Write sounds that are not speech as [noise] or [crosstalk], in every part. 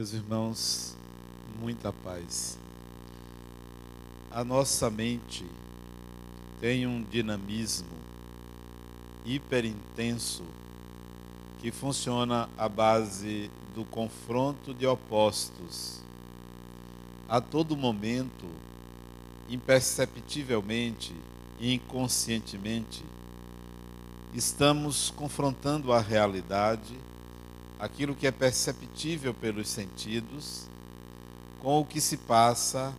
Meus irmãos, muita paz. A nossa mente tem um dinamismo hiperintenso que funciona à base do confronto de opostos. A todo momento, imperceptivelmente e inconscientemente, estamos confrontando a realidade aquilo que é perceptível pelos sentidos com o que se passa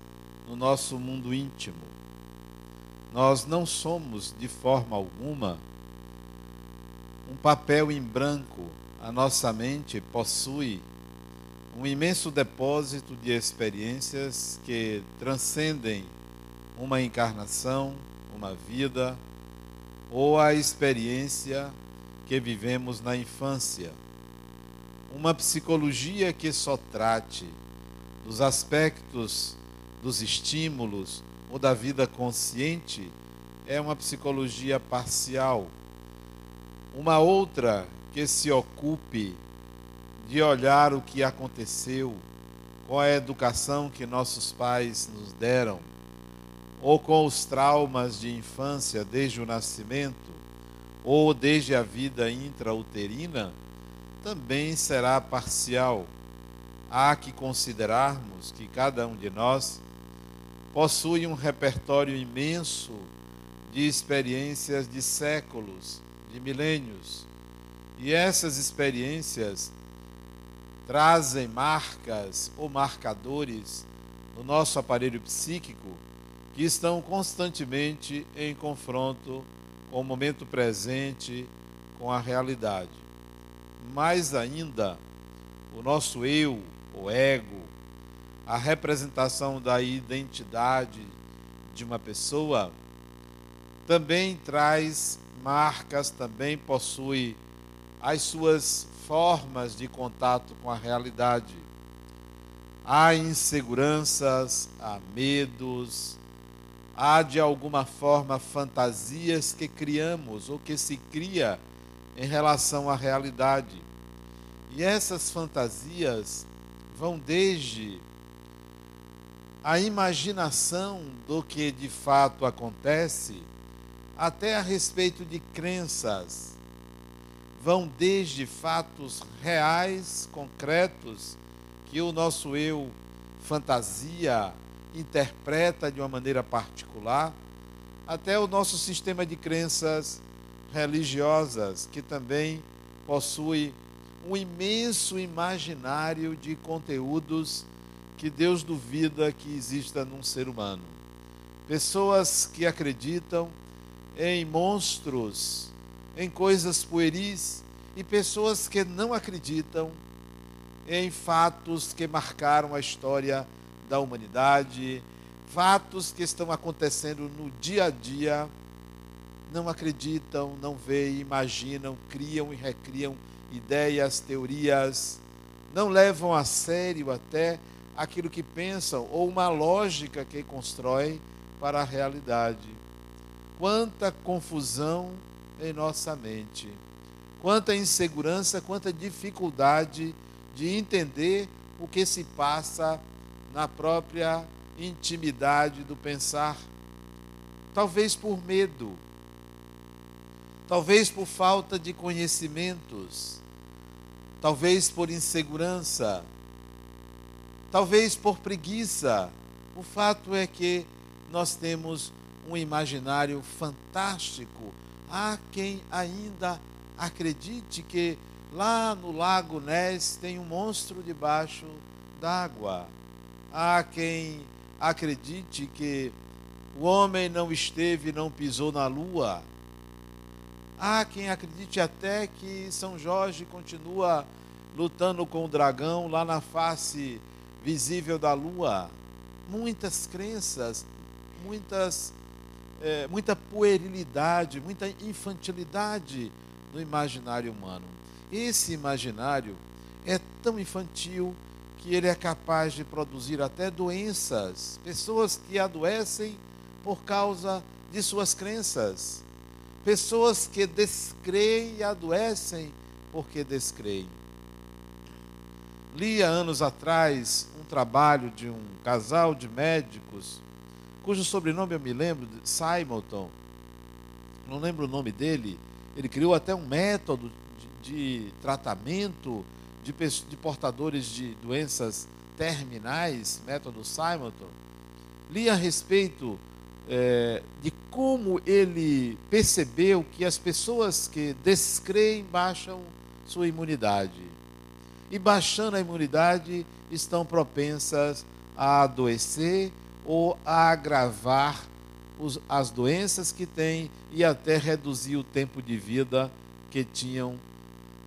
no nosso mundo íntimo. Nós não somos, de forma alguma, um papel em branco. A nossa mente possui um imenso depósito de experiências que transcendem uma encarnação, uma vida ou a experiência que vivemos na infância uma psicologia que só trate dos aspectos dos estímulos ou da vida consciente é uma psicologia parcial. Uma outra que se ocupe de olhar o que aconteceu com a educação que nossos pais nos deram, ou com os traumas de infância desde o nascimento, ou desde a vida intrauterina, também será parcial. Há que considerarmos que cada um de nós possui um repertório imenso de experiências de séculos, de milênios. E essas experiências trazem marcas ou marcadores no nosso aparelho psíquico que estão constantemente em confronto com o momento presente, com a realidade mais ainda, o nosso eu, o ego, a representação da identidade de uma pessoa, também traz marcas, também possui as suas formas de contato com a realidade. Há inseguranças, há medos, há de alguma forma fantasias que criamos ou que se cria em relação à realidade. E essas fantasias vão desde a imaginação do que de fato acontece até a respeito de crenças. Vão desde fatos reais, concretos, que o nosso eu fantasia, interpreta de uma maneira particular, até o nosso sistema de crenças religiosas, que também possui um imenso imaginário de conteúdos que Deus duvida que exista num ser humano. Pessoas que acreditam em monstros, em coisas pueris, e pessoas que não acreditam em fatos que marcaram a história da humanidade, fatos que estão acontecendo no dia a dia não acreditam, não veem, imaginam, criam e recriam ideias, teorias, não levam a sério até aquilo que pensam ou uma lógica que constroem para a realidade. Quanta confusão em nossa mente, quanta insegurança, quanta dificuldade de entender o que se passa na própria intimidade do pensar. Talvez por medo, talvez por falta de conhecimentos, talvez por insegurança, talvez por preguiça. O fato é que nós temos um imaginário fantástico. Há quem ainda acredite que lá no Lago Ness tem um monstro debaixo d'água. Há quem acredite que o homem não esteve, não pisou na lua. Há quem acredite até que São Jorge continua lutando com o dragão lá na face visível da lua. Muitas crenças, muitas, é, muita puerilidade, muita infantilidade no imaginário humano. Esse imaginário é tão infantil que ele é capaz de produzir até doenças, pessoas que adoecem por causa de suas crenças. Pessoas que descreem e adoecem porque descreem. lia anos atrás um trabalho de um casal de médicos, cujo sobrenome eu me lembro, Simonton, não lembro o nome dele, ele criou até um método de, de tratamento de, de, portadores de doenças terminais, método Simonton. Li a respeito é, de como ele percebeu que as pessoas que descreem baixam sua imunidade. E baixando a imunidade, estão propensas a adoecer ou a agravar os, as doenças que têm e até reduzir o tempo de vida que tinham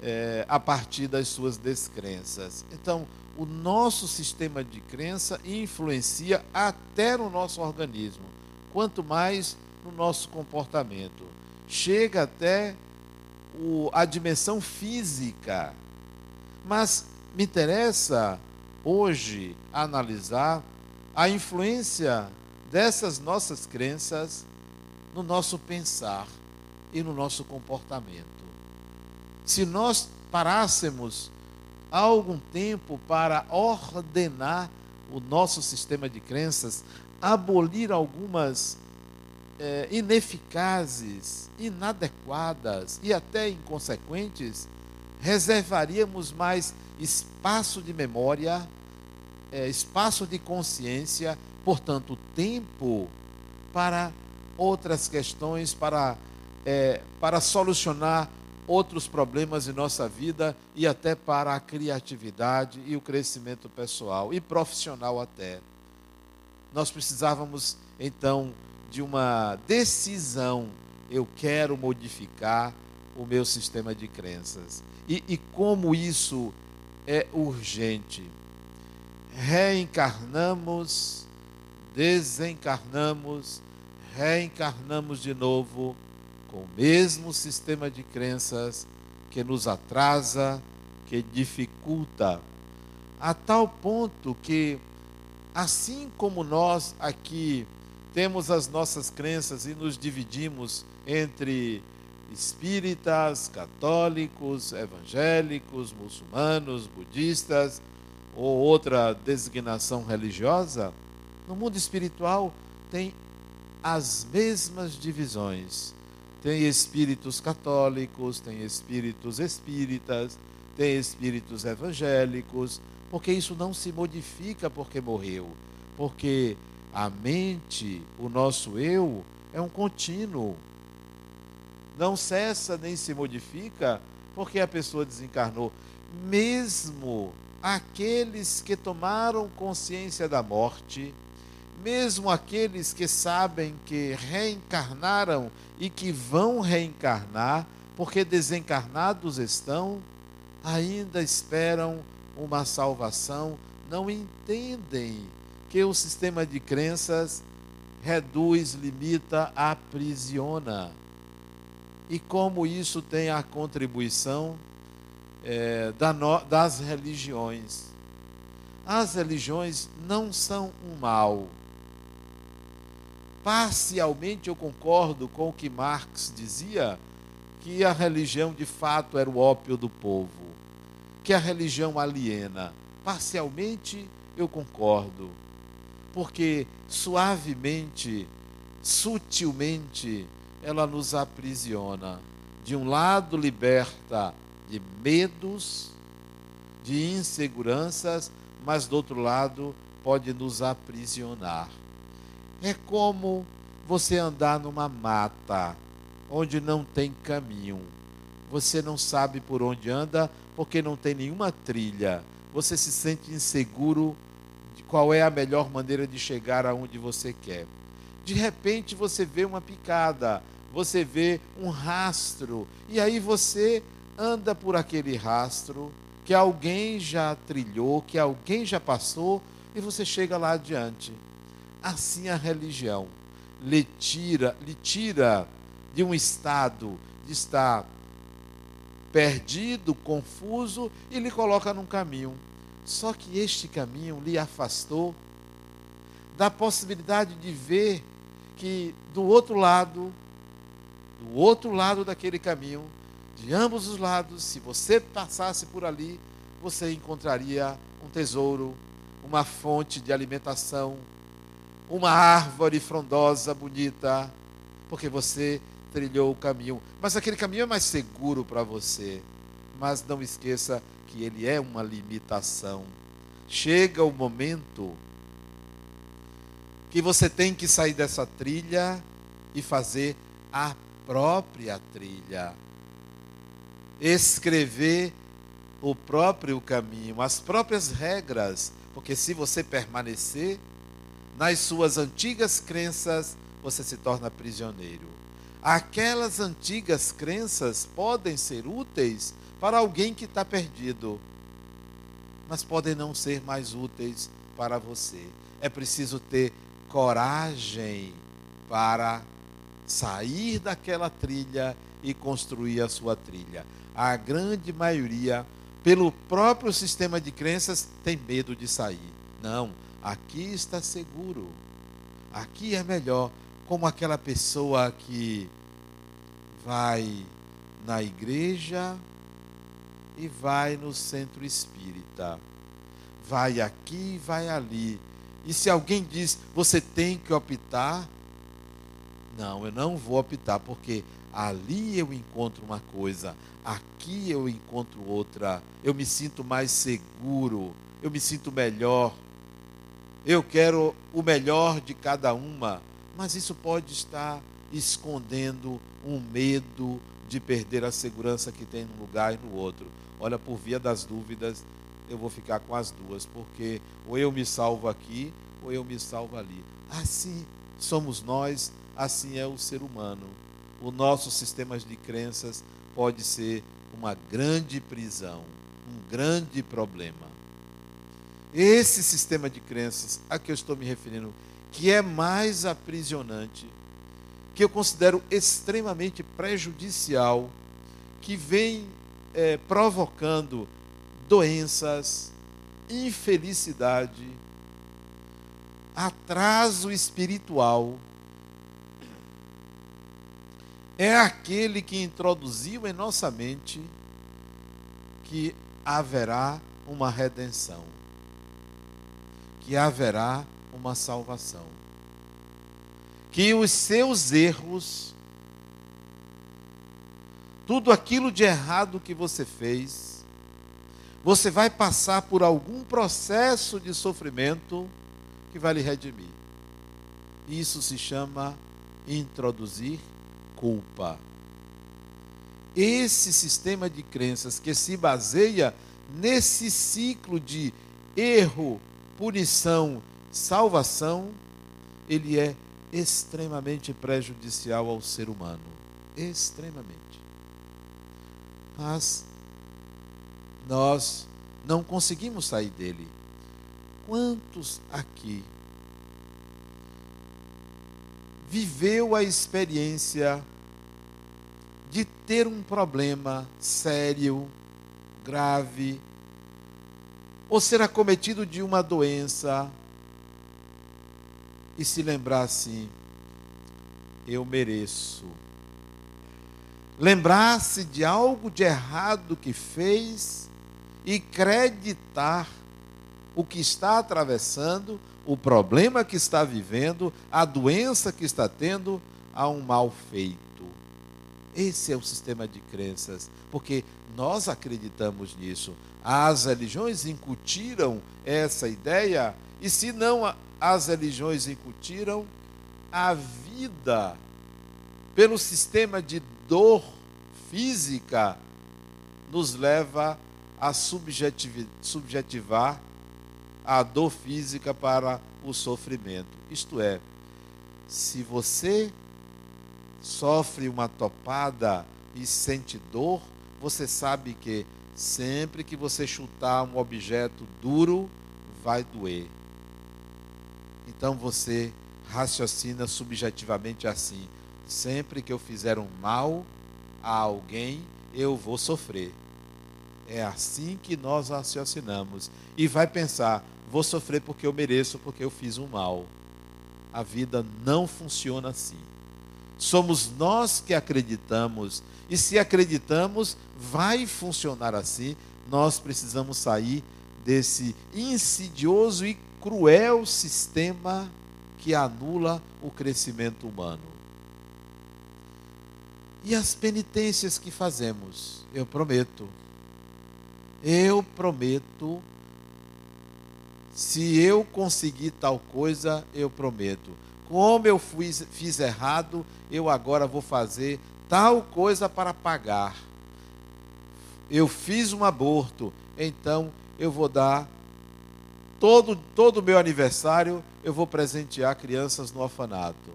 é, a partir das suas descrenças. Então, o nosso sistema de crença influencia até no nosso organismo, quanto mais no nosso comportamento. Chega até o, a dimensão física. Mas me interessa hoje analisar a influência dessas nossas crenças no nosso pensar e no nosso comportamento. Se nós parássemos algum tempo para ordenar o nosso sistema de crenças, abolir algumas é, ineficazes, inadequadas e até inconsequentes, reservaríamos mais espaço de memória, é, espaço de consciência, portanto, tempo para outras questões, para, é, para solucionar outros problemas em nossa vida e até para a criatividade e o crescimento pessoal e profissional até. Nós precisávamos então de uma decisão. Eu quero modificar o meu sistema de crenças. E, e como isso é urgente. Reencarnamos, desencarnamos, reencarnamos de novo com o mesmo sistema de crenças que nos atrasa, que dificulta, a tal ponto que, assim como nós aqui temos as nossas crenças e nos dividimos entre espíritas, católicos, evangélicos, muçulmanos, budistas ou outra designação religiosa, no mundo espiritual tem as mesmas divisões. Tem espíritos católicos, tem espíritos espíritas, tem espíritos evangélicos, porque isso não se modifica porque morreu, porque a mente, o nosso eu, é um contínuo. Não cessa nem se modifica porque a pessoa desencarnou. Mesmo aqueles que tomaram consciência da morte, mesmo aqueles que sabem que reencarnaram e que vão reencarnar, porque desencarnados estão, ainda esperam uma salvação, não entendem que o sistema de crenças reduz, limita, aprisiona. E como isso tem a contribuição é, das religiões. As religiões não são um mal. Parcialmente eu concordo com o que Marx dizia, que a religião de fato era o ópio do povo, que a religião aliena. Parcialmente eu concordo porque suavemente, sutilmente, ela nos aprisiona. De um lado, liberta de medos, de inseguranças, mas do outro lado, pode nos aprisionar. É como você andar numa mata onde não tem caminho. Você não sabe por onde anda porque não tem nenhuma trilha. Você se sente inseguro qual é a melhor maneira de chegar aonde você quer. De repente você vê uma picada, você vê um rastro, e aí você anda por aquele rastro que alguém já trilhou, que alguém já passou, e você chega lá adiante. Assim a religião lhe tira, lhe tira de um estado de estar perdido, confuso, e lhe coloca num caminho. Só que este caminho lhe afastou da possibilidade de ver que do outro lado, do outro lado daquele caminho, de ambos os lados, se você passasse por ali, você encontraria um tesouro, uma fonte de alimentação, uma árvore frondosa, bonita, porque você trilhou o caminho. Mas aquele caminho é mais seguro para você. Mas não esqueça que ele é uma limitação. Chega o momento que você tem que sair dessa trilha e fazer a própria trilha. Escrever o próprio caminho, as próprias regras, porque se você permanecer nas suas antigas crenças, você se torna prisioneiro. Aquelas antigas crenças podem ser úteis para alguém que está perdido, mas podem não ser mais úteis para você. É preciso ter coragem para sair daquela trilha e construir a sua trilha. A grande maioria, pelo próprio sistema de crenças, tem medo de sair. Não, aqui está seguro. Aqui é melhor como aquela pessoa que vai na igreja e vai no centro espírita. Vai aqui, vai ali. E se alguém diz, você tem que optar, não, eu não vou optar, porque ali eu encontro uma coisa, aqui eu encontro outra. Eu me sinto mais seguro, eu me sinto melhor. Eu quero o melhor de cada uma mas isso pode estar escondendo um medo de perder a segurança que tem num lugar e no outro. Olha, por via das dúvidas, eu vou ficar com as duas, porque ou eu me salvo aqui, ou eu me salvo ali. Assim somos nós, assim é o ser humano. O nosso sistema de crenças pode ser uma grande prisão, um grande problema. Esse sistema de crenças a que eu estou me referindo que é mais aprisionante, que eu considero extremamente prejudicial, que vem é, provocando doenças, infelicidade, atraso espiritual, é aquele que introduziu em nossa mente que haverá uma redenção, que haverá uma salvação. Que os seus erros, tudo aquilo de errado que você fez, você vai passar por algum processo de sofrimento que vai lhe redimir. Isso se chama introduzir culpa. Esse sistema de crenças que se baseia nesse ciclo de erro, punição salvação, ele é extremamente prejudicial ao ser humano. Extremamente. Mas nós não conseguimos sair dele. Quantos aqui viveu a experiência de ter um problema sério, grave, ou ser acometido de uma doença, e se lembrar assim: eu mereço. Lembrar-se de algo de errado que fez e acreditar o que está atravessando, o problema que está vivendo, a doença que está tendo, a um mal feito. Esse é o sistema de crenças, porque nós acreditamos nisso. As religiões incutiram essa ideia, e se não as religiões incutiram, a vida, pelo sistema de dor física, nos leva a subjetivar a dor física para o sofrimento. Isto é, se você sofre uma topada e sente dor, você sabe que sempre que você chutar um objeto duro, vai doer. Então você raciocina subjetivamente assim: sempre que eu fizer um mal a alguém, eu vou sofrer. É assim que nós raciocinamos. E vai pensar: vou sofrer porque eu mereço, porque eu fiz um mal. A vida não funciona assim. Somos nós que acreditamos. E se acreditamos, vai funcionar assim, nós precisamos sair desse insidioso e cruel sistema que anula o crescimento humano. E as penitências que fazemos, eu prometo, eu prometo, se eu conseguir tal coisa, eu prometo. Como eu fui, fiz errado, eu agora vou fazer tal coisa para pagar. Eu fiz um aborto, então eu vou dar todo todo meu aniversário, eu vou presentear crianças no orfanato.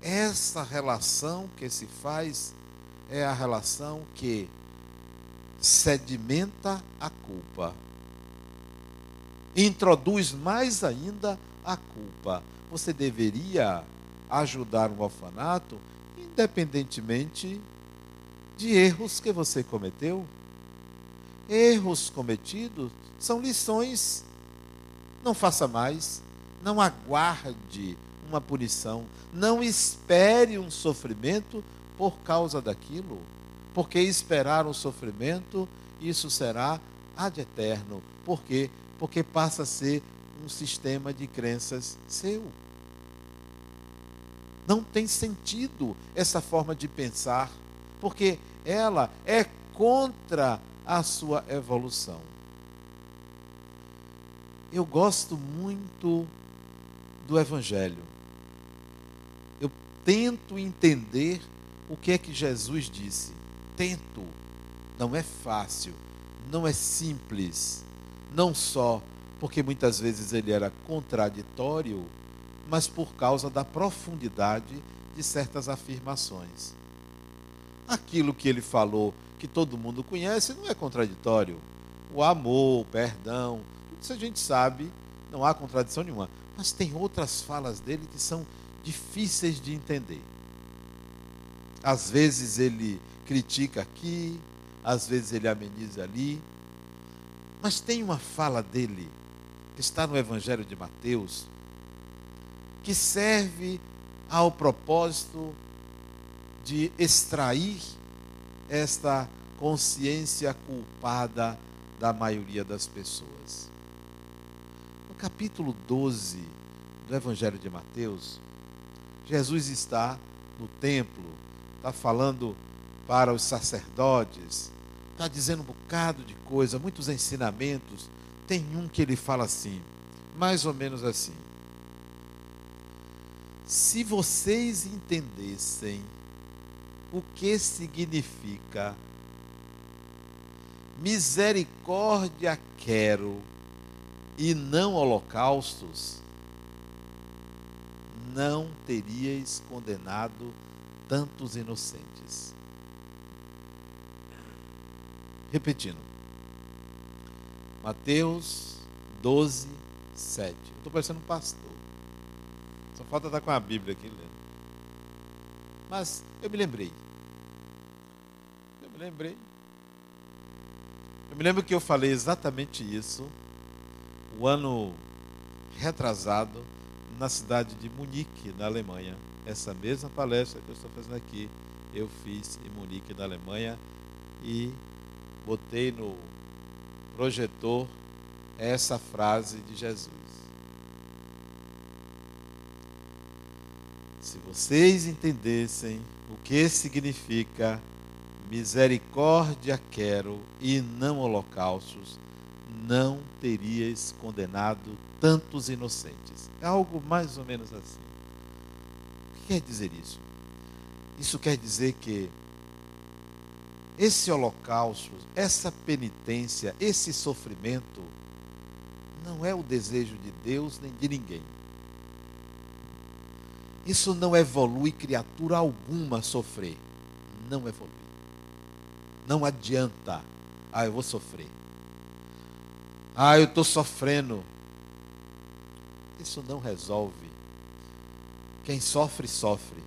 Essa relação que se faz é a relação que sedimenta a culpa. Introduz mais ainda a culpa. Você deveria ajudar um orfanato independentemente de erros que você cometeu. Erros cometidos são lições. Não faça mais. Não aguarde uma punição. Não espere um sofrimento por causa daquilo. Porque esperar um sofrimento, isso será ad eterno. Por quê? Porque passa a ser um sistema de crenças seu. Não tem sentido essa forma de pensar, porque ela é contra a sua evolução. Eu gosto muito do Evangelho. Eu tento entender o que é que Jesus disse. Tento. Não é fácil, não é simples. Não só porque muitas vezes ele era contraditório, mas por causa da profundidade de certas afirmações. Aquilo que ele falou, que todo mundo conhece, não é contraditório. O amor, o perdão, tudo isso a gente sabe, não há contradição nenhuma. Mas tem outras falas dele que são difíceis de entender. Às vezes ele critica aqui, às vezes ele ameniza ali. Mas tem uma fala dele, que está no Evangelho de Mateus, que serve ao propósito de extrair esta consciência culpada da maioria das pessoas. No capítulo 12 do Evangelho de Mateus, Jesus está no templo, está falando para os sacerdotes, está dizendo um bocado de coisa, muitos ensinamentos. Tem um que ele fala assim, mais ou menos assim se vocês entendessem o que significa misericórdia quero e não holocaustos, não teríeis condenado tantos inocentes. Repetindo. Mateus 12, 7. Eu estou parecendo um pastor. Só falta estar com a Bíblia aqui lendo. Mas eu me lembrei. Eu me lembrei. Eu me lembro que eu falei exatamente isso o ano retrasado na cidade de Munique, na Alemanha. Essa mesma palestra que eu estou fazendo aqui, eu fiz em Munique, na Alemanha, e botei no projetor essa frase de Jesus. Se vocês entendessem que significa misericórdia quero e não holocaustos, não teríeis condenado tantos inocentes. É algo mais ou menos assim. O que quer dizer isso? Isso quer dizer que esse holocausto, essa penitência, esse sofrimento, não é o desejo de Deus nem de ninguém. Isso não evolui criatura alguma sofrer. Não evolui. Não adianta. Ah, eu vou sofrer. Ah, eu estou sofrendo. Isso não resolve. Quem sofre, sofre.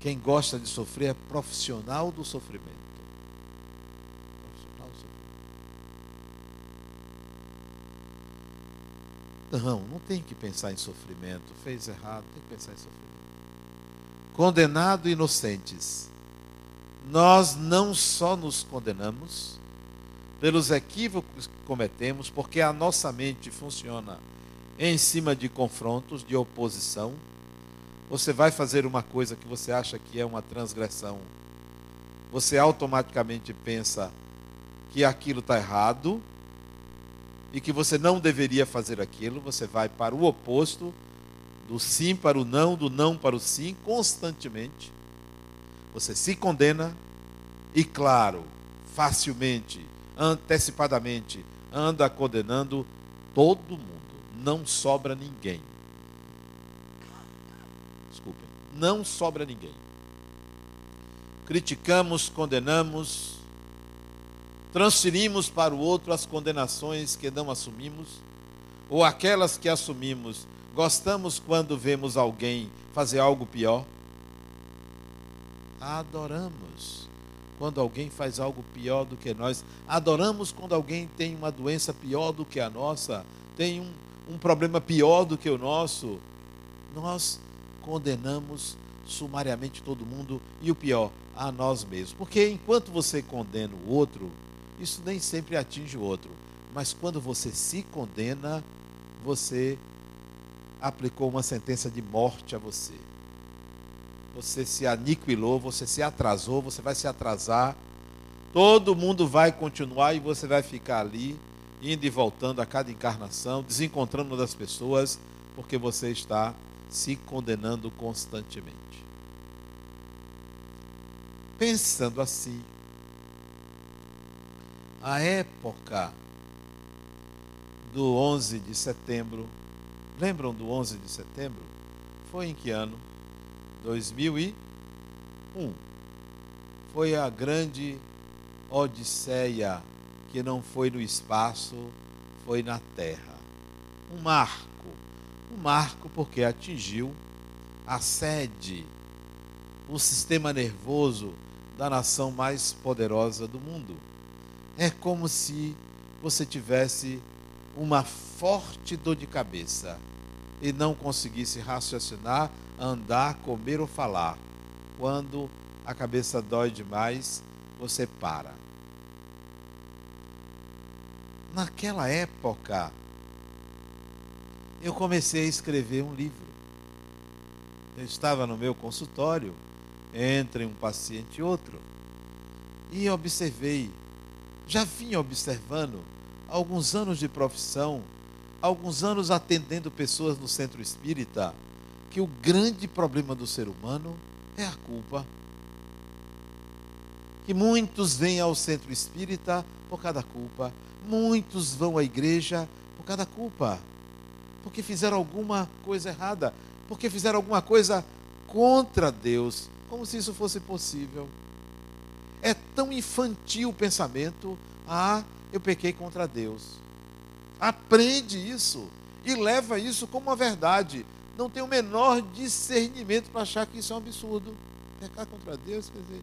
Quem gosta de sofrer é profissional do sofrimento. Profissional do sofrimento. Não, não tem que pensar em sofrimento. Fez errado, tem que pensar em sofrimento condenado inocentes. Nós não só nos condenamos, pelos equívocos que cometemos, porque a nossa mente funciona em cima de confrontos, de oposição. Você vai fazer uma coisa que você acha que é uma transgressão, você automaticamente pensa que aquilo está errado e que você não deveria fazer aquilo, você vai para o oposto, do sim para o não, do não para o sim, constantemente. Você se condena e, claro, facilmente, antecipadamente, anda condenando todo mundo. Não sobra ninguém. Desculpem. Não sobra ninguém. Criticamos, condenamos, transferimos para o outro as condenações que não assumimos, ou aquelas que assumimos. Gostamos quando vemos alguém fazer algo pior. Adoramos quando alguém faz algo pior do que nós. Adoramos quando alguém tem uma doença pior do que a nossa, tem um, um problema pior do que o nosso. Nós condenamos sumariamente todo mundo e o pior, a nós mesmos. Porque enquanto você condena o outro, isso nem sempre atinge o outro. Mas quando você se condena, você aplicou uma sentença de morte a você. Você se aniquilou, você se atrasou, você vai se atrasar. Todo mundo vai continuar e você vai ficar ali, indo e voltando a cada encarnação, desencontrando das pessoas, porque você está se condenando constantemente. Pensando assim, a época do 11 de setembro, lembram do 11 de setembro? Foi em que ano? 2001. Foi a grande odisseia que não foi no espaço, foi na terra. Um marco. Um marco porque atingiu a sede, o sistema nervoso da nação mais poderosa do mundo é como se você tivesse uma forte dor de cabeça e não conseguisse raciocinar, andar, comer ou falar. Quando a cabeça dói demais, você para. Naquela época, eu comecei a escrever um livro. Eu estava no meu consultório, entre um paciente e outro, e observei já vinha observando alguns anos de profissão, alguns anos atendendo pessoas no centro espírita, que o grande problema do ser humano é a culpa. Que muitos vêm ao centro espírita por causa da culpa, muitos vão à igreja por causa da culpa, porque fizeram alguma coisa errada, porque fizeram alguma coisa contra Deus, como se isso fosse possível. Tão infantil o pensamento. Ah, eu pequei contra Deus. Aprende isso e leva isso como uma verdade. Não tem o menor discernimento para achar que isso é um absurdo. Pecar contra Deus, quer dizer,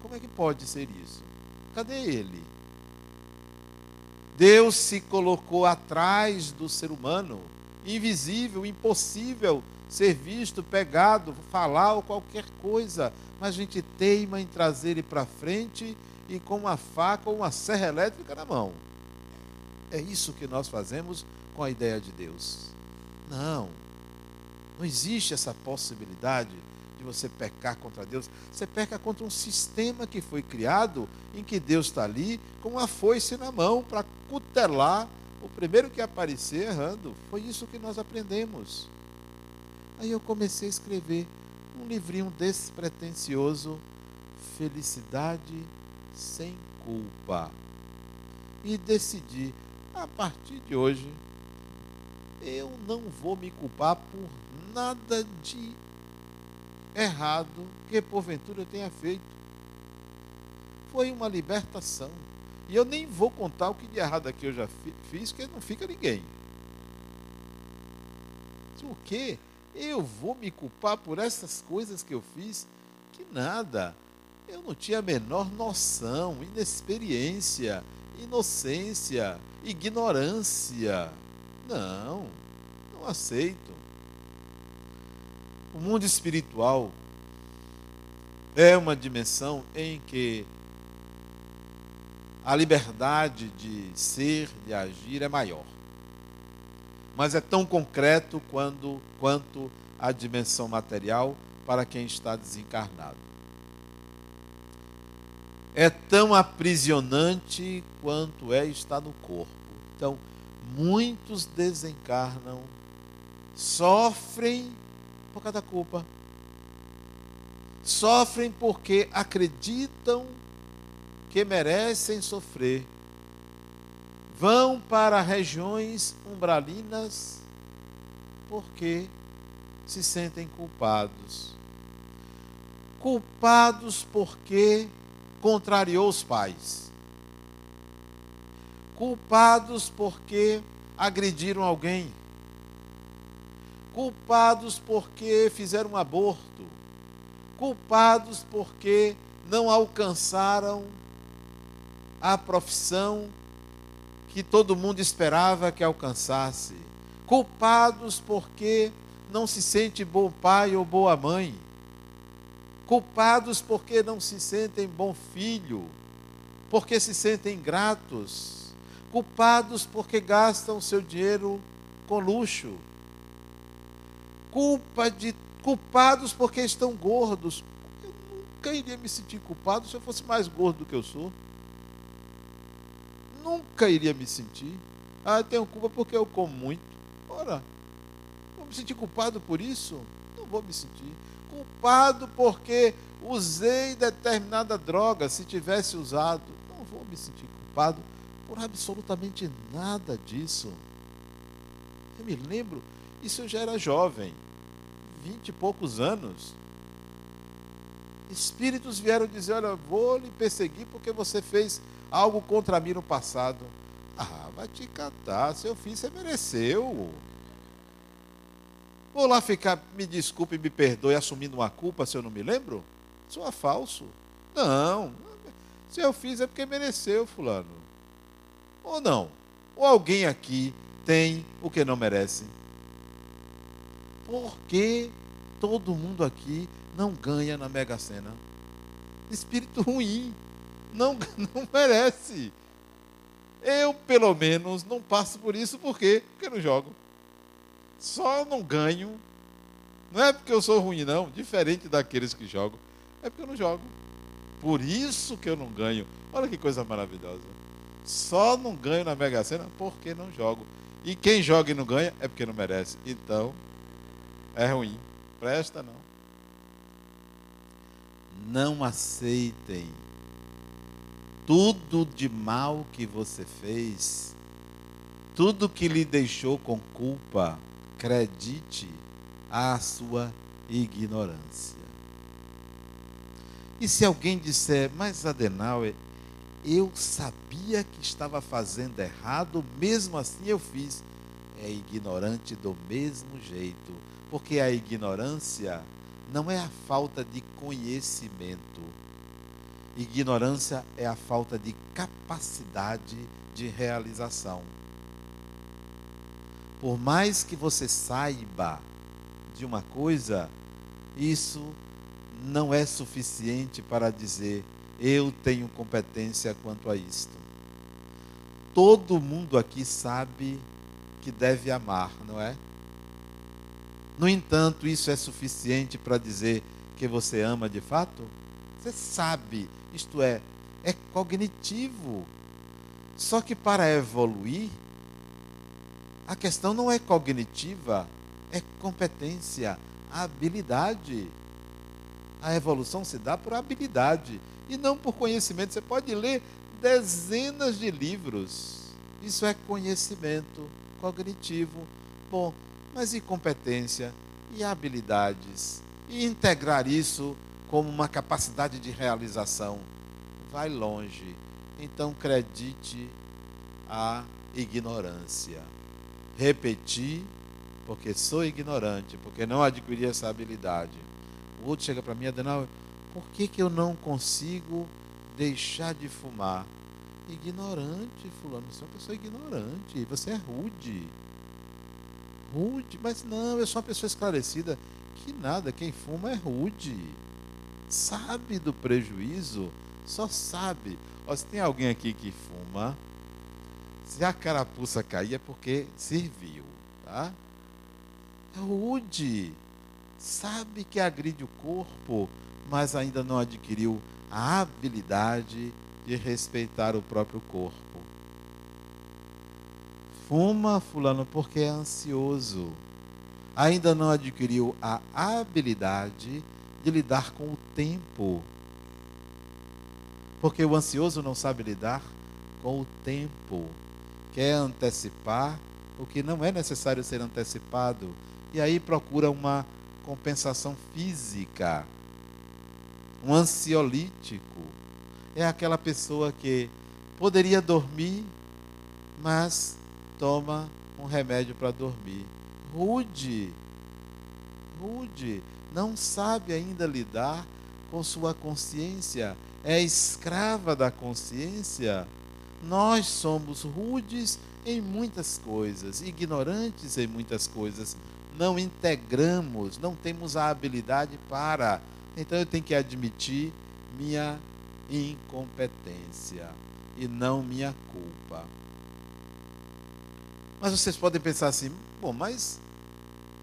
como é que pode ser isso? Cadê ele? Deus se colocou atrás do ser humano, invisível, impossível ser visto, pegado, falar ou qualquer coisa mas a gente teima em trazer ele para frente e com uma faca ou uma serra elétrica na mão. É isso que nós fazemos com a ideia de Deus. Não, não existe essa possibilidade de você pecar contra Deus. Você peca contra um sistema que foi criado em que Deus está ali com uma foice na mão para cutelar o primeiro que aparecer errando. Foi isso que nós aprendemos. Aí eu comecei a escrever um livrinho despretensioso, Felicidade sem culpa. E decidi, a partir de hoje, eu não vou me culpar por nada de errado que porventura eu tenha feito. Foi uma libertação. E eu nem vou contar o que de errado aqui eu já fiz, que não fica ninguém. O quê? Eu vou me culpar por essas coisas que eu fiz? Que nada. Eu não tinha a menor noção, inexperiência, inocência, ignorância. Não, não aceito. O mundo espiritual é uma dimensão em que a liberdade de ser, de agir é maior. Mas é tão concreto quando, quanto a dimensão material para quem está desencarnado. É tão aprisionante quanto é estar no corpo. Então, muitos desencarnam, sofrem por causa da culpa. Sofrem porque acreditam que merecem sofrer. Vão para regiões umbralinas porque se sentem culpados. Culpados porque contrariou os pais. Culpados porque agrediram alguém. Culpados porque fizeram um aborto. Culpados porque não alcançaram a profissão que todo mundo esperava que alcançasse. Culpados porque não se sente bom pai ou boa mãe. Culpados porque não se sentem bom filho, porque se sentem gratos. Culpados porque gastam seu dinheiro com luxo. Culpa de culpados porque estão gordos. Eu nunca iria me sentir culpado se eu fosse mais gordo do que eu sou. Nunca iria me sentir. Ah, eu tenho culpa porque eu como muito. Ora, vou me sentir culpado por isso? Não vou me sentir. Culpado porque usei determinada droga, se tivesse usado. Não vou me sentir culpado por absolutamente nada disso. Eu me lembro, isso eu já era jovem, vinte e poucos anos. Espíritos vieram dizer: Olha, vou lhe perseguir porque você fez algo contra mim no passado. Ah, vai te catar, se eu fiz, você mereceu. Vou lá ficar, me desculpe, me perdoe, assumindo uma culpa se eu não me lembro? Sou é falso. Não, se eu fiz é porque mereceu, fulano. Ou não? Ou alguém aqui tem o que não merece? Por que todo mundo aqui não ganha na Mega Sena? Espírito ruim. Não, [laughs] não merece. Eu, pelo menos, não passo por isso, por quê? Porque não jogo. Só não ganho. Não é porque eu sou ruim, não, diferente daqueles que jogam. É porque eu não jogo. Por isso que eu não ganho. Olha que coisa maravilhosa. Só não ganho na Mega Sena porque não jogo. E quem joga e não ganha é porque não merece. Então, é ruim. Presta não. Não aceitem tudo de mal que você fez, tudo que lhe deixou com culpa, acredite à sua ignorância. E se alguém disser, mas Adenauer, eu sabia que estava fazendo errado, mesmo assim eu fiz. É ignorante do mesmo jeito, porque a ignorância não é a falta de conhecimento. Ignorância é a falta de capacidade de realização por mais que você saiba de uma coisa, isso não é suficiente para dizer eu tenho competência quanto a isto. Todo mundo aqui sabe que deve amar, não é? No entanto, isso é suficiente para dizer que você ama de fato? Você sabe, isto é, é cognitivo. Só que para evoluir, a questão não é cognitiva, é competência, habilidade. A evolução se dá por habilidade e não por conhecimento. Você pode ler dezenas de livros. Isso é conhecimento cognitivo. Bom, mas e competência e habilidades? E integrar isso como uma capacidade de realização? Vai longe. Então, acredite a ignorância repetir, porque sou ignorante, porque não adquiri essa habilidade. O outro chega para mim, Adenal, por que, que eu não consigo deixar de fumar? Ignorante, fulano, você é uma pessoa ignorante, você é rude. Rude, mas não, eu sou uma pessoa esclarecida. Que nada, quem fuma é rude. Sabe do prejuízo, Só sabe. Ó, se tem alguém aqui que fuma, se a carapuça cair é porque serviu, tá? É rude. Sabe que agride o corpo, mas ainda não adquiriu a habilidade de respeitar o próprio corpo. Fuma, fulano, porque é ansioso. Ainda não adquiriu a habilidade de lidar com o tempo. Porque o ansioso não sabe lidar com o tempo. Quer antecipar o que não é necessário ser antecipado. E aí procura uma compensação física. Um ansiolítico. É aquela pessoa que poderia dormir, mas toma um remédio para dormir. Rude. Rude não sabe ainda lidar com sua consciência, é escrava da consciência. Nós somos rudes em muitas coisas, ignorantes em muitas coisas, não integramos, não temos a habilidade para. Então eu tenho que admitir minha incompetência e não minha culpa. Mas vocês podem pensar assim: bom, mas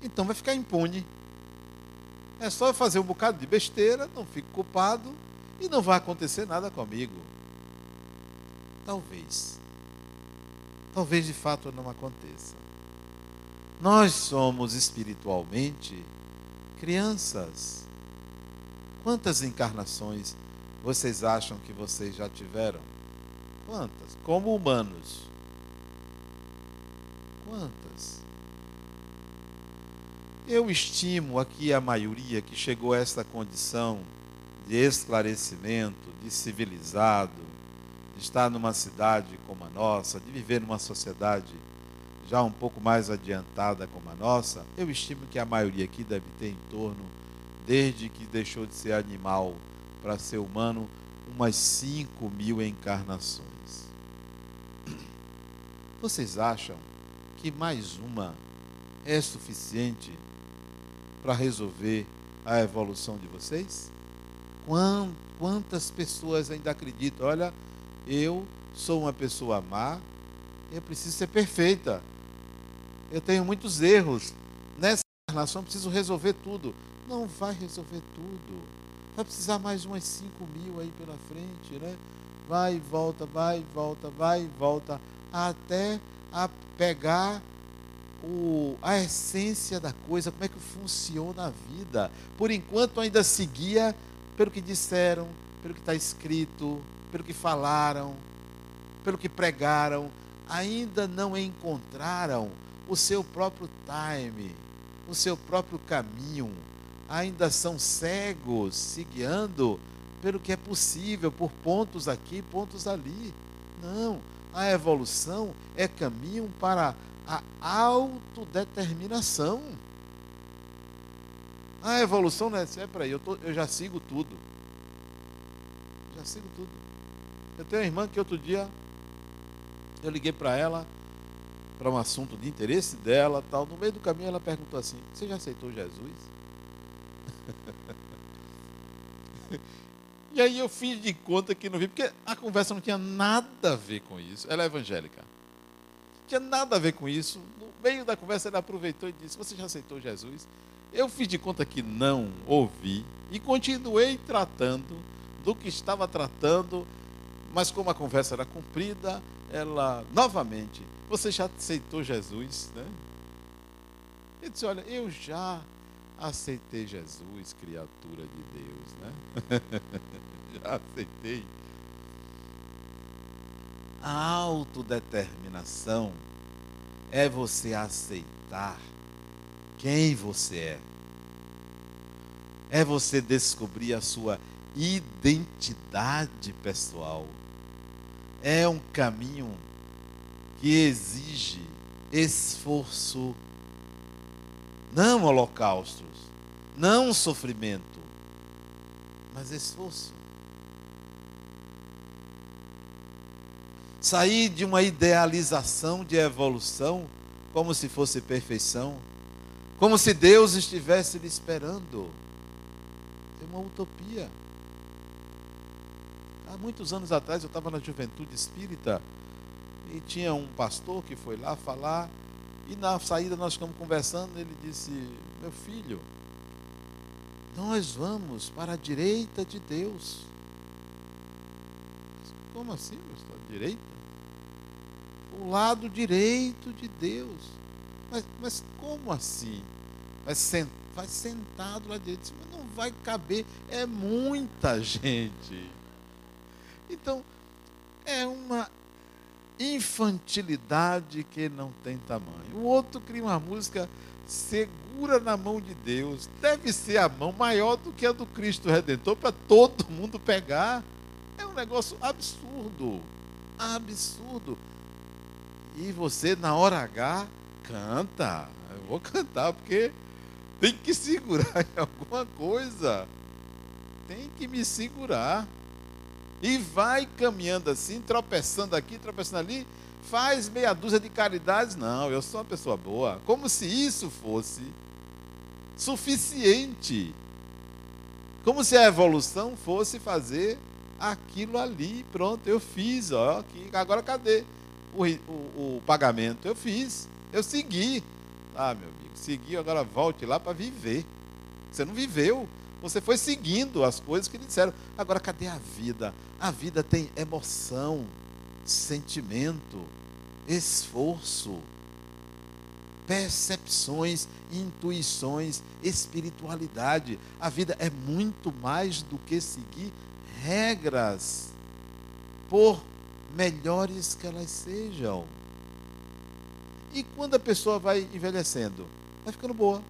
então vai ficar impune. É só fazer um bocado de besteira, não fico culpado e não vai acontecer nada comigo. Talvez. Talvez de fato não aconteça. Nós somos espiritualmente crianças. Quantas encarnações vocês acham que vocês já tiveram? Quantas? Como humanos. Quantas? Eu estimo aqui a maioria que chegou a esta condição de esclarecimento, de civilizado, de estar numa cidade como a nossa, de viver numa sociedade já um pouco mais adiantada como a nossa, eu estimo que a maioria aqui deve ter em torno, desde que deixou de ser animal para ser humano, umas 5 mil encarnações. Vocês acham que mais uma é suficiente para resolver a evolução de vocês? Quantas pessoas ainda acreditam? Olha, eu sou uma pessoa má, eu preciso ser perfeita. Eu tenho muitos erros. Nessa encarnação preciso resolver tudo. Não vai resolver tudo. Vai precisar mais umas 5 mil aí pela frente, né? Vai e volta, vai e volta, vai e volta, até a pegar o, a essência da coisa, como é que funciona a vida. Por enquanto ainda seguia pelo que disseram, pelo que está escrito, pelo que falaram, pelo que pregaram, ainda não encontraram o seu próprio time, o seu próprio caminho. Ainda são cegos, se guiando pelo que é possível, por pontos aqui, pontos ali. Não, a evolução é caminho para a autodeterminação. A evolução não é é para aí, eu, tô, eu já sigo tudo. Já sigo tudo. Eu tenho uma irmã que outro dia eu liguei para ela para um assunto de interesse dela, tal. No meio do caminho ela perguntou assim: "Você já aceitou Jesus?" [laughs] e aí eu fiz de conta que não vi, porque a conversa não tinha nada a ver com isso. Ela é evangélica tinha nada a ver com isso. No meio da conversa, ele aproveitou e disse: Você já aceitou Jesus? Eu fiz de conta que não ouvi e continuei tratando do que estava tratando, mas como a conversa era comprida, ela novamente: Você já aceitou Jesus? Né? Ele disse: Olha, eu já aceitei Jesus, criatura de Deus, né? [laughs] já aceitei a autodeterminação é você aceitar quem você é. É você descobrir a sua identidade pessoal. É um caminho que exige esforço, não holocaustos, não sofrimento, mas esforço. Sair de uma idealização de evolução como se fosse perfeição, como se Deus estivesse lhe esperando. É uma utopia. Há muitos anos atrás eu estava na juventude espírita e tinha um pastor que foi lá falar e na saída nós ficamos conversando, ele disse: "Meu filho, nós vamos para a direita de Deus". Como assim, pastor? Direita? O lado direito de Deus. Mas, mas como assim? Vai, sent, vai sentado lá direito, mas não vai caber, é muita gente. Então, é uma infantilidade que não tem tamanho. O outro cria uma música segura na mão de Deus. Deve ser a mão maior do que a do Cristo Redentor para todo mundo pegar. É um negócio absurdo. Absurdo. E você, na hora H, canta. Eu vou cantar porque tem que segurar em alguma coisa. Tem que me segurar. E vai caminhando assim, tropeçando aqui, tropeçando ali, faz meia dúzia de caridades. Não, eu sou uma pessoa boa. Como se isso fosse suficiente. Como se a evolução fosse fazer aquilo ali. Pronto, eu fiz. Ó, aqui, agora cadê o, o, o pagamento? Eu fiz. Eu segui. Ah, meu amigo, seguiu, agora volte lá para viver. Você não viveu. Você foi seguindo as coisas que lhe disseram. Agora, cadê a vida? A vida tem emoção, sentimento, esforço, percepções, intuições, espiritualidade. A vida é muito mais do que seguir regras, por melhores que elas sejam. E quando a pessoa vai envelhecendo, vai ficando boa.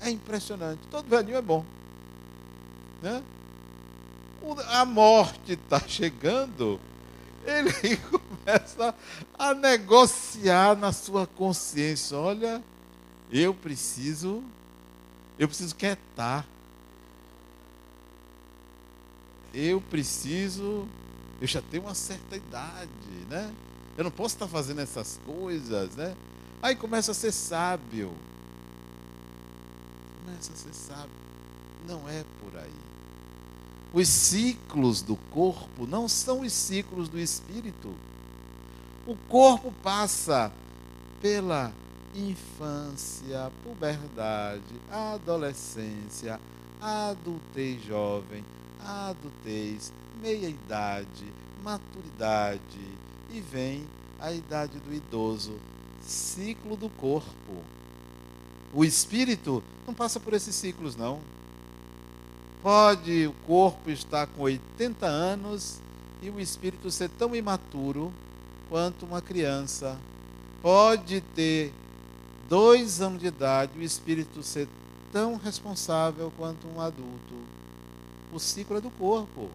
É impressionante. Todo velhinho é bom. Né? A morte está chegando, ele [laughs] começa a negociar na sua consciência. Olha, eu preciso, eu preciso quietar. Eu preciso, eu já tenho uma certa idade, né? Eu não posso estar fazendo essas coisas, né? Aí começa a ser sábio. Começa a ser sábio. Não é por aí. Os ciclos do corpo não são os ciclos do espírito. O corpo passa pela infância, puberdade, adolescência, adultez jovem, adultez, meia-idade, maturidade, e vem a idade do idoso, ciclo do corpo. O espírito não passa por esses ciclos, não. Pode o corpo estar com 80 anos e o espírito ser tão imaturo quanto uma criança. Pode ter dois anos de idade e o espírito ser tão responsável quanto um adulto. O ciclo é do corpo.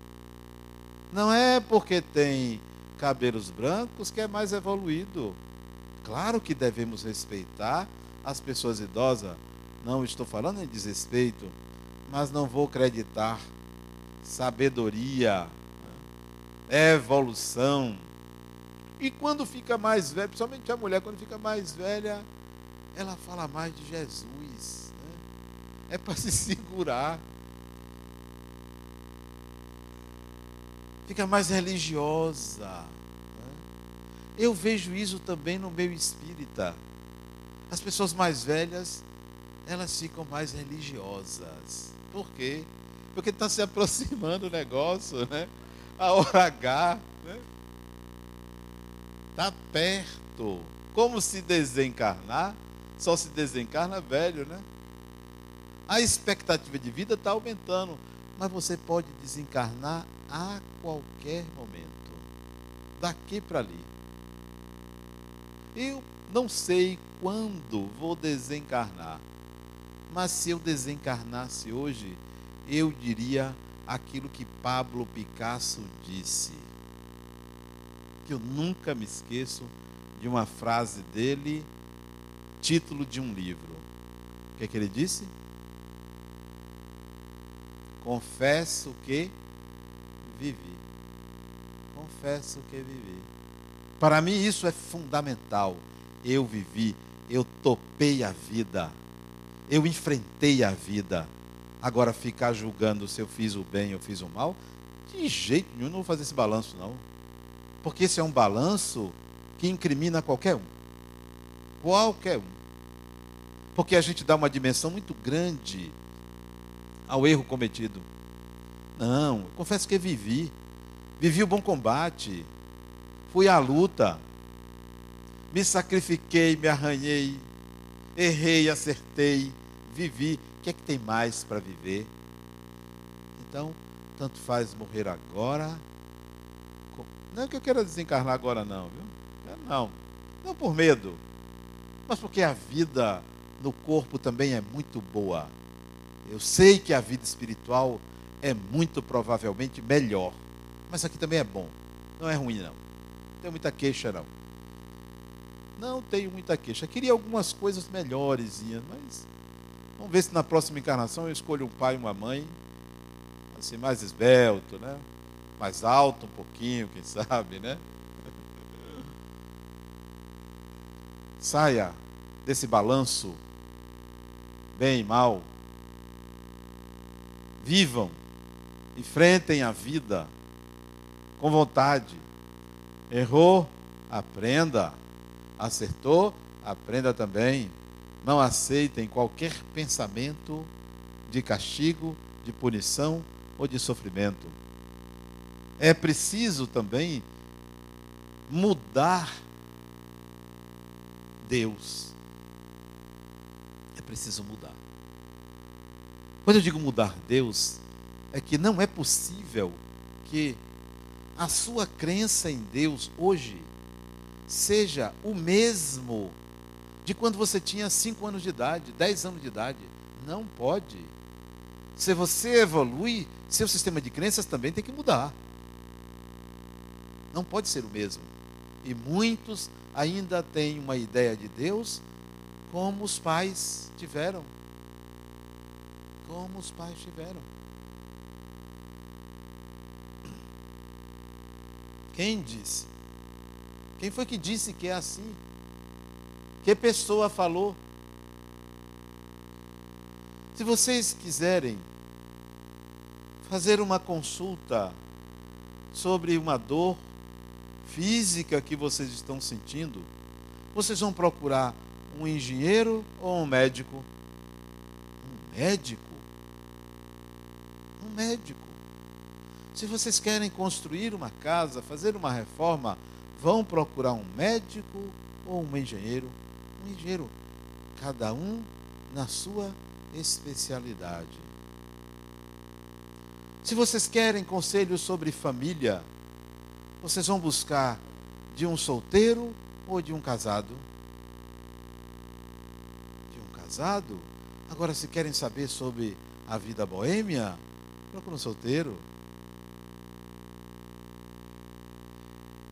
Não é porque tem cabelos brancos que é mais evoluído. Claro que devemos respeitar as pessoas idosas. Não estou falando em desrespeito, mas não vou acreditar sabedoria, evolução. E quando fica mais velha, principalmente a mulher, quando fica mais velha, ela fala mais de Jesus. Né? É para [laughs] se segurar. Fica mais religiosa. Né? Eu vejo isso também no meio espírita. As pessoas mais velhas, elas ficam mais religiosas. Por quê? Porque está se aproximando o negócio, né? A hora H, né? Está perto. Como se desencarnar? Só se desencarna velho, né? A expectativa de vida está aumentando, mas você pode desencarnar a qualquer momento, daqui para ali. Eu não sei quando vou desencarnar, mas se eu desencarnasse hoje, eu diria aquilo que Pablo Picasso disse. Que eu nunca me esqueço de uma frase dele, título de um livro. O que, é que ele disse? Confesso que vivi. Confesso que vivi. Para mim isso é fundamental. Eu vivi, eu topei a vida, eu enfrentei a vida. Agora ficar julgando se eu fiz o bem ou fiz o mal, De jeito nenhum, não vou fazer esse balanço, não. Porque esse é um balanço que incrimina qualquer um. Qualquer um. Porque a gente dá uma dimensão muito grande ao erro cometido. Não, confesso que vivi. Vivi o bom combate. Fui à luta. Me sacrifiquei, me arranhei. Errei, acertei. Vivi. O que é que tem mais para viver? Então, tanto faz morrer agora. Não é que eu queira desencarnar agora, não, viu? É, não. Não por medo, mas porque a vida no corpo também é muito boa. Eu sei que a vida espiritual é muito provavelmente melhor, mas aqui também é bom. Não é ruim, não. Não tenho muita queixa, não. Não tenho muita queixa. Queria algumas coisas melhores, mas vamos ver se na próxima encarnação eu escolho um pai e uma mãe, assim, mais esbelto, né? Mais alto um pouquinho, quem [laughs] sabe, né? Saia desse balanço bem e mal. Vivam, enfrentem a vida com vontade. Errou, aprenda. Acertou, aprenda também. Não aceitem qualquer pensamento de castigo, de punição ou de sofrimento. É preciso também mudar Deus preciso mudar. Quando eu digo mudar Deus, é que não é possível que a sua crença em Deus hoje seja o mesmo de quando você tinha 5 anos de idade, 10 anos de idade. Não pode. Se você evolui, seu sistema de crenças também tem que mudar. Não pode ser o mesmo. E muitos ainda têm uma ideia de Deus como os pais tiveram. Como os pais tiveram. Quem disse? Quem foi que disse que é assim? Que pessoa falou? Se vocês quiserem fazer uma consulta sobre uma dor física que vocês estão sentindo, vocês vão procurar um engenheiro ou um médico? Um médico? Um médico. Se vocês querem construir uma casa, fazer uma reforma, vão procurar um médico ou um engenheiro? Um engenheiro. Cada um na sua especialidade. Se vocês querem conselhos sobre família, vocês vão buscar de um solteiro ou de um casado? casado. Agora, se querem saber sobre a vida boêmia, procura um solteiro.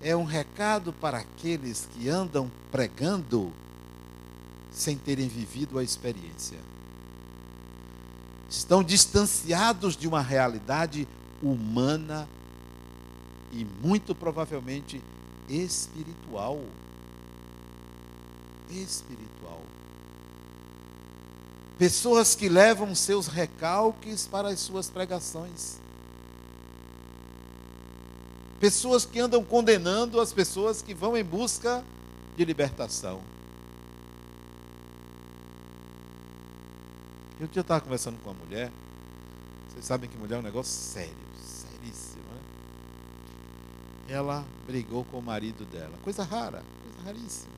É um recado para aqueles que andam pregando sem terem vivido a experiência. Estão distanciados de uma realidade humana e muito provavelmente espiritual. Espiritual. Pessoas que levam seus recalques para as suas pregações. Pessoas que andam condenando as pessoas que vão em busca de libertação. Eu dia estava conversando com uma mulher. Vocês sabem que mulher é um negócio sério, seríssimo. Né? Ela brigou com o marido dela. Coisa rara, coisa raríssima.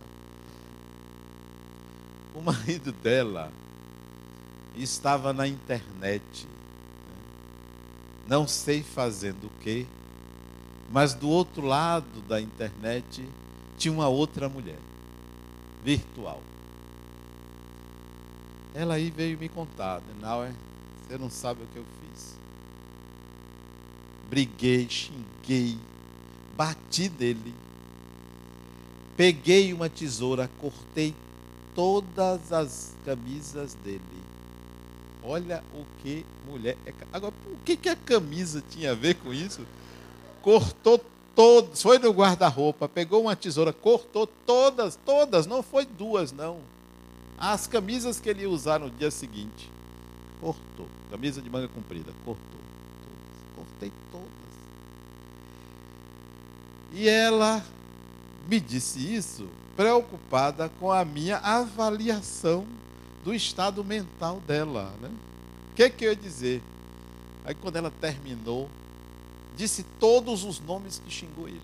O marido dela estava na internet. Né? Não sei fazendo o quê, mas do outro lado da internet tinha uma outra mulher, virtual. Ela aí veio me contar, não é? Você não sabe o que eu fiz. Briguei, xinguei, bati nele, peguei uma tesoura, cortei todas as camisas dele Olha o que mulher é. Agora, o que, que a camisa tinha a ver com isso? Cortou todas, foi no guarda-roupa, pegou uma tesoura, cortou todas, todas, não foi duas, não. As camisas que ele ia usar no dia seguinte. Cortou. Camisa de manga comprida, cortou. Todas. Cortei todas. E ela me disse isso preocupada com a minha avaliação do estado mental dela. Né? O que, que eu ia dizer? Aí quando ela terminou, disse todos os nomes que xingou ele.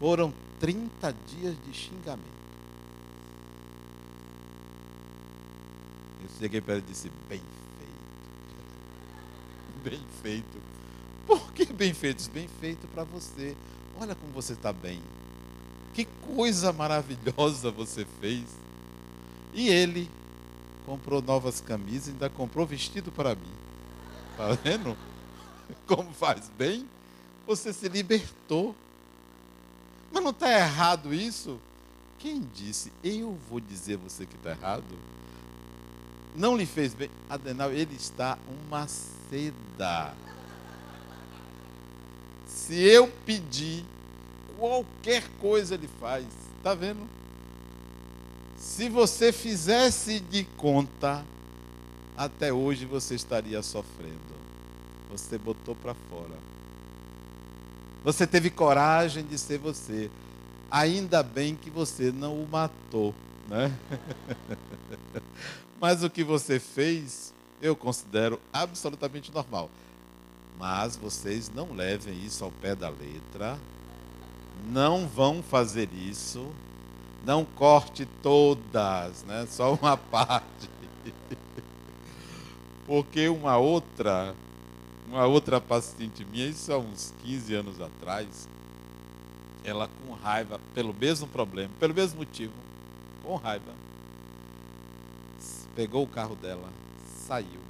Foram 30 dias de xingamento. Eu cheguei para ela e disse, bem feito. Bem feito. Por que bem feito? Bem feito para você. Olha como você está bem. Que coisa maravilhosa você fez. E ele comprou novas camisas, ainda comprou vestido para mim. Está vendo? Como faz bem? Você se libertou. Mas não está errado isso? Quem disse? Eu vou dizer você que está errado? Não lhe fez bem? Adenal, ele está uma seda. Se eu pedir, qualquer coisa ele faz. Está vendo? Se você fizesse de conta, até hoje você estaria sofrendo. Você botou para fora. Você teve coragem de ser você. Ainda bem que você não o matou, né? [laughs] Mas o que você fez, eu considero absolutamente normal. Mas vocês não levem isso ao pé da letra. Não vão fazer isso. Não corte todas, né? Só uma [laughs] parte. Porque uma outra, uma outra paciente minha, isso há uns 15 anos atrás, ela com raiva, pelo mesmo problema, pelo mesmo motivo, com raiva, pegou o carro dela, saiu,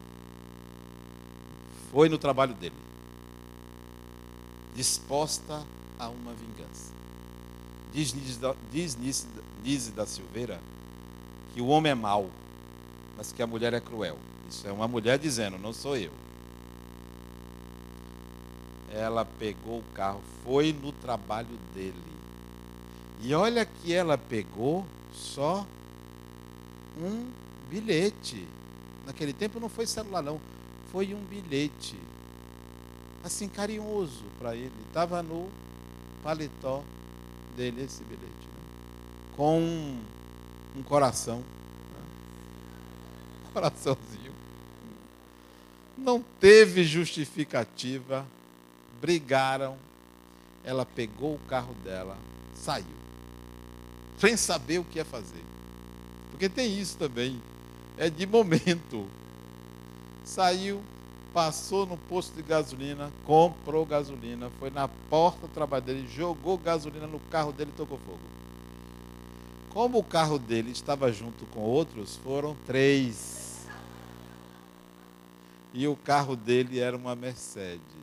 foi no trabalho dele, disposta a uma vingança. Diz Nise da Silveira que o homem é mau, mas que a mulher é cruel. Isso é uma mulher dizendo, não sou eu. Ela pegou o carro, foi no trabalho dele. E olha que ela pegou só um bilhete. Naquele tempo não foi celular, não. Foi um bilhete. Assim, carinhoso para ele. Estava no paletó dele esse bilhete. Né? Com um, um coração. Né? Um coraçãozinho. Não teve justificativa. Brigaram. Ela pegou o carro dela, saiu. Sem saber o que ia fazer. Porque tem isso também. É de momento. Saiu, passou no posto de gasolina, comprou gasolina, foi na porta do trabalho dele, jogou gasolina no carro dele e tocou fogo. Como o carro dele estava junto com outros, foram três. E o carro dele era uma Mercedes.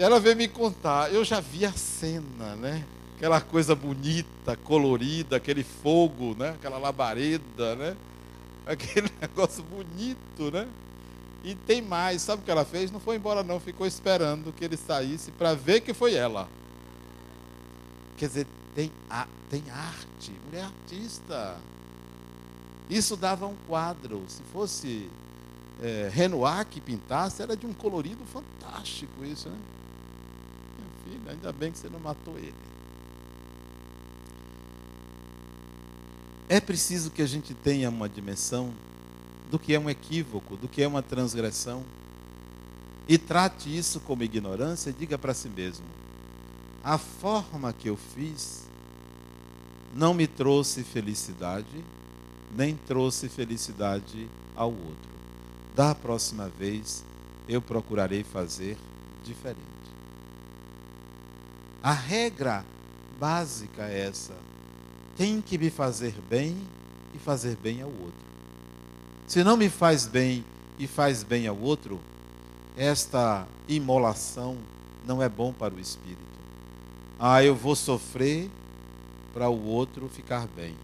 E ela veio me contar, eu já vi a cena, né? Aquela coisa bonita, colorida, aquele fogo, né? Aquela labareda, né? [laughs] aquele negócio bonito, né? E tem mais, sabe o que ela fez? Não foi embora não, ficou esperando que ele saísse para ver que foi ela. Quer dizer, tem, a, tem arte, mulher artista. Isso dava um quadro. Se fosse é, Renoir que pintasse, era de um colorido fantástico isso, né? Ainda bem que você não matou ele. É preciso que a gente tenha uma dimensão do que é um equívoco, do que é uma transgressão. E trate isso como ignorância e diga para si mesmo: a forma que eu fiz não me trouxe felicidade, nem trouxe felicidade ao outro. Da próxima vez eu procurarei fazer diferente. A regra básica é essa tem que me fazer bem e fazer bem ao outro. Se não me faz bem e faz bem ao outro, esta imolação não é bom para o espírito. Ah, eu vou sofrer para o outro ficar bem.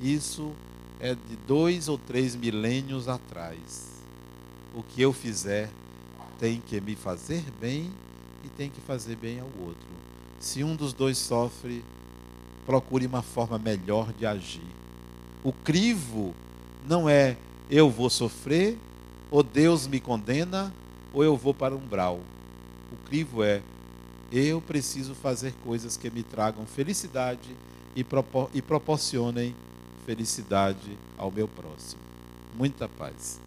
Isso é de dois ou três milênios atrás. O que eu fizer tem que me fazer bem e tem que fazer bem ao outro. Se um dos dois sofre, procure uma forma melhor de agir. O crivo não é eu vou sofrer, ou Deus me condena, ou eu vou para um umbral. O crivo é eu preciso fazer coisas que me tragam felicidade e, propor e proporcionem felicidade ao meu próximo. Muita paz.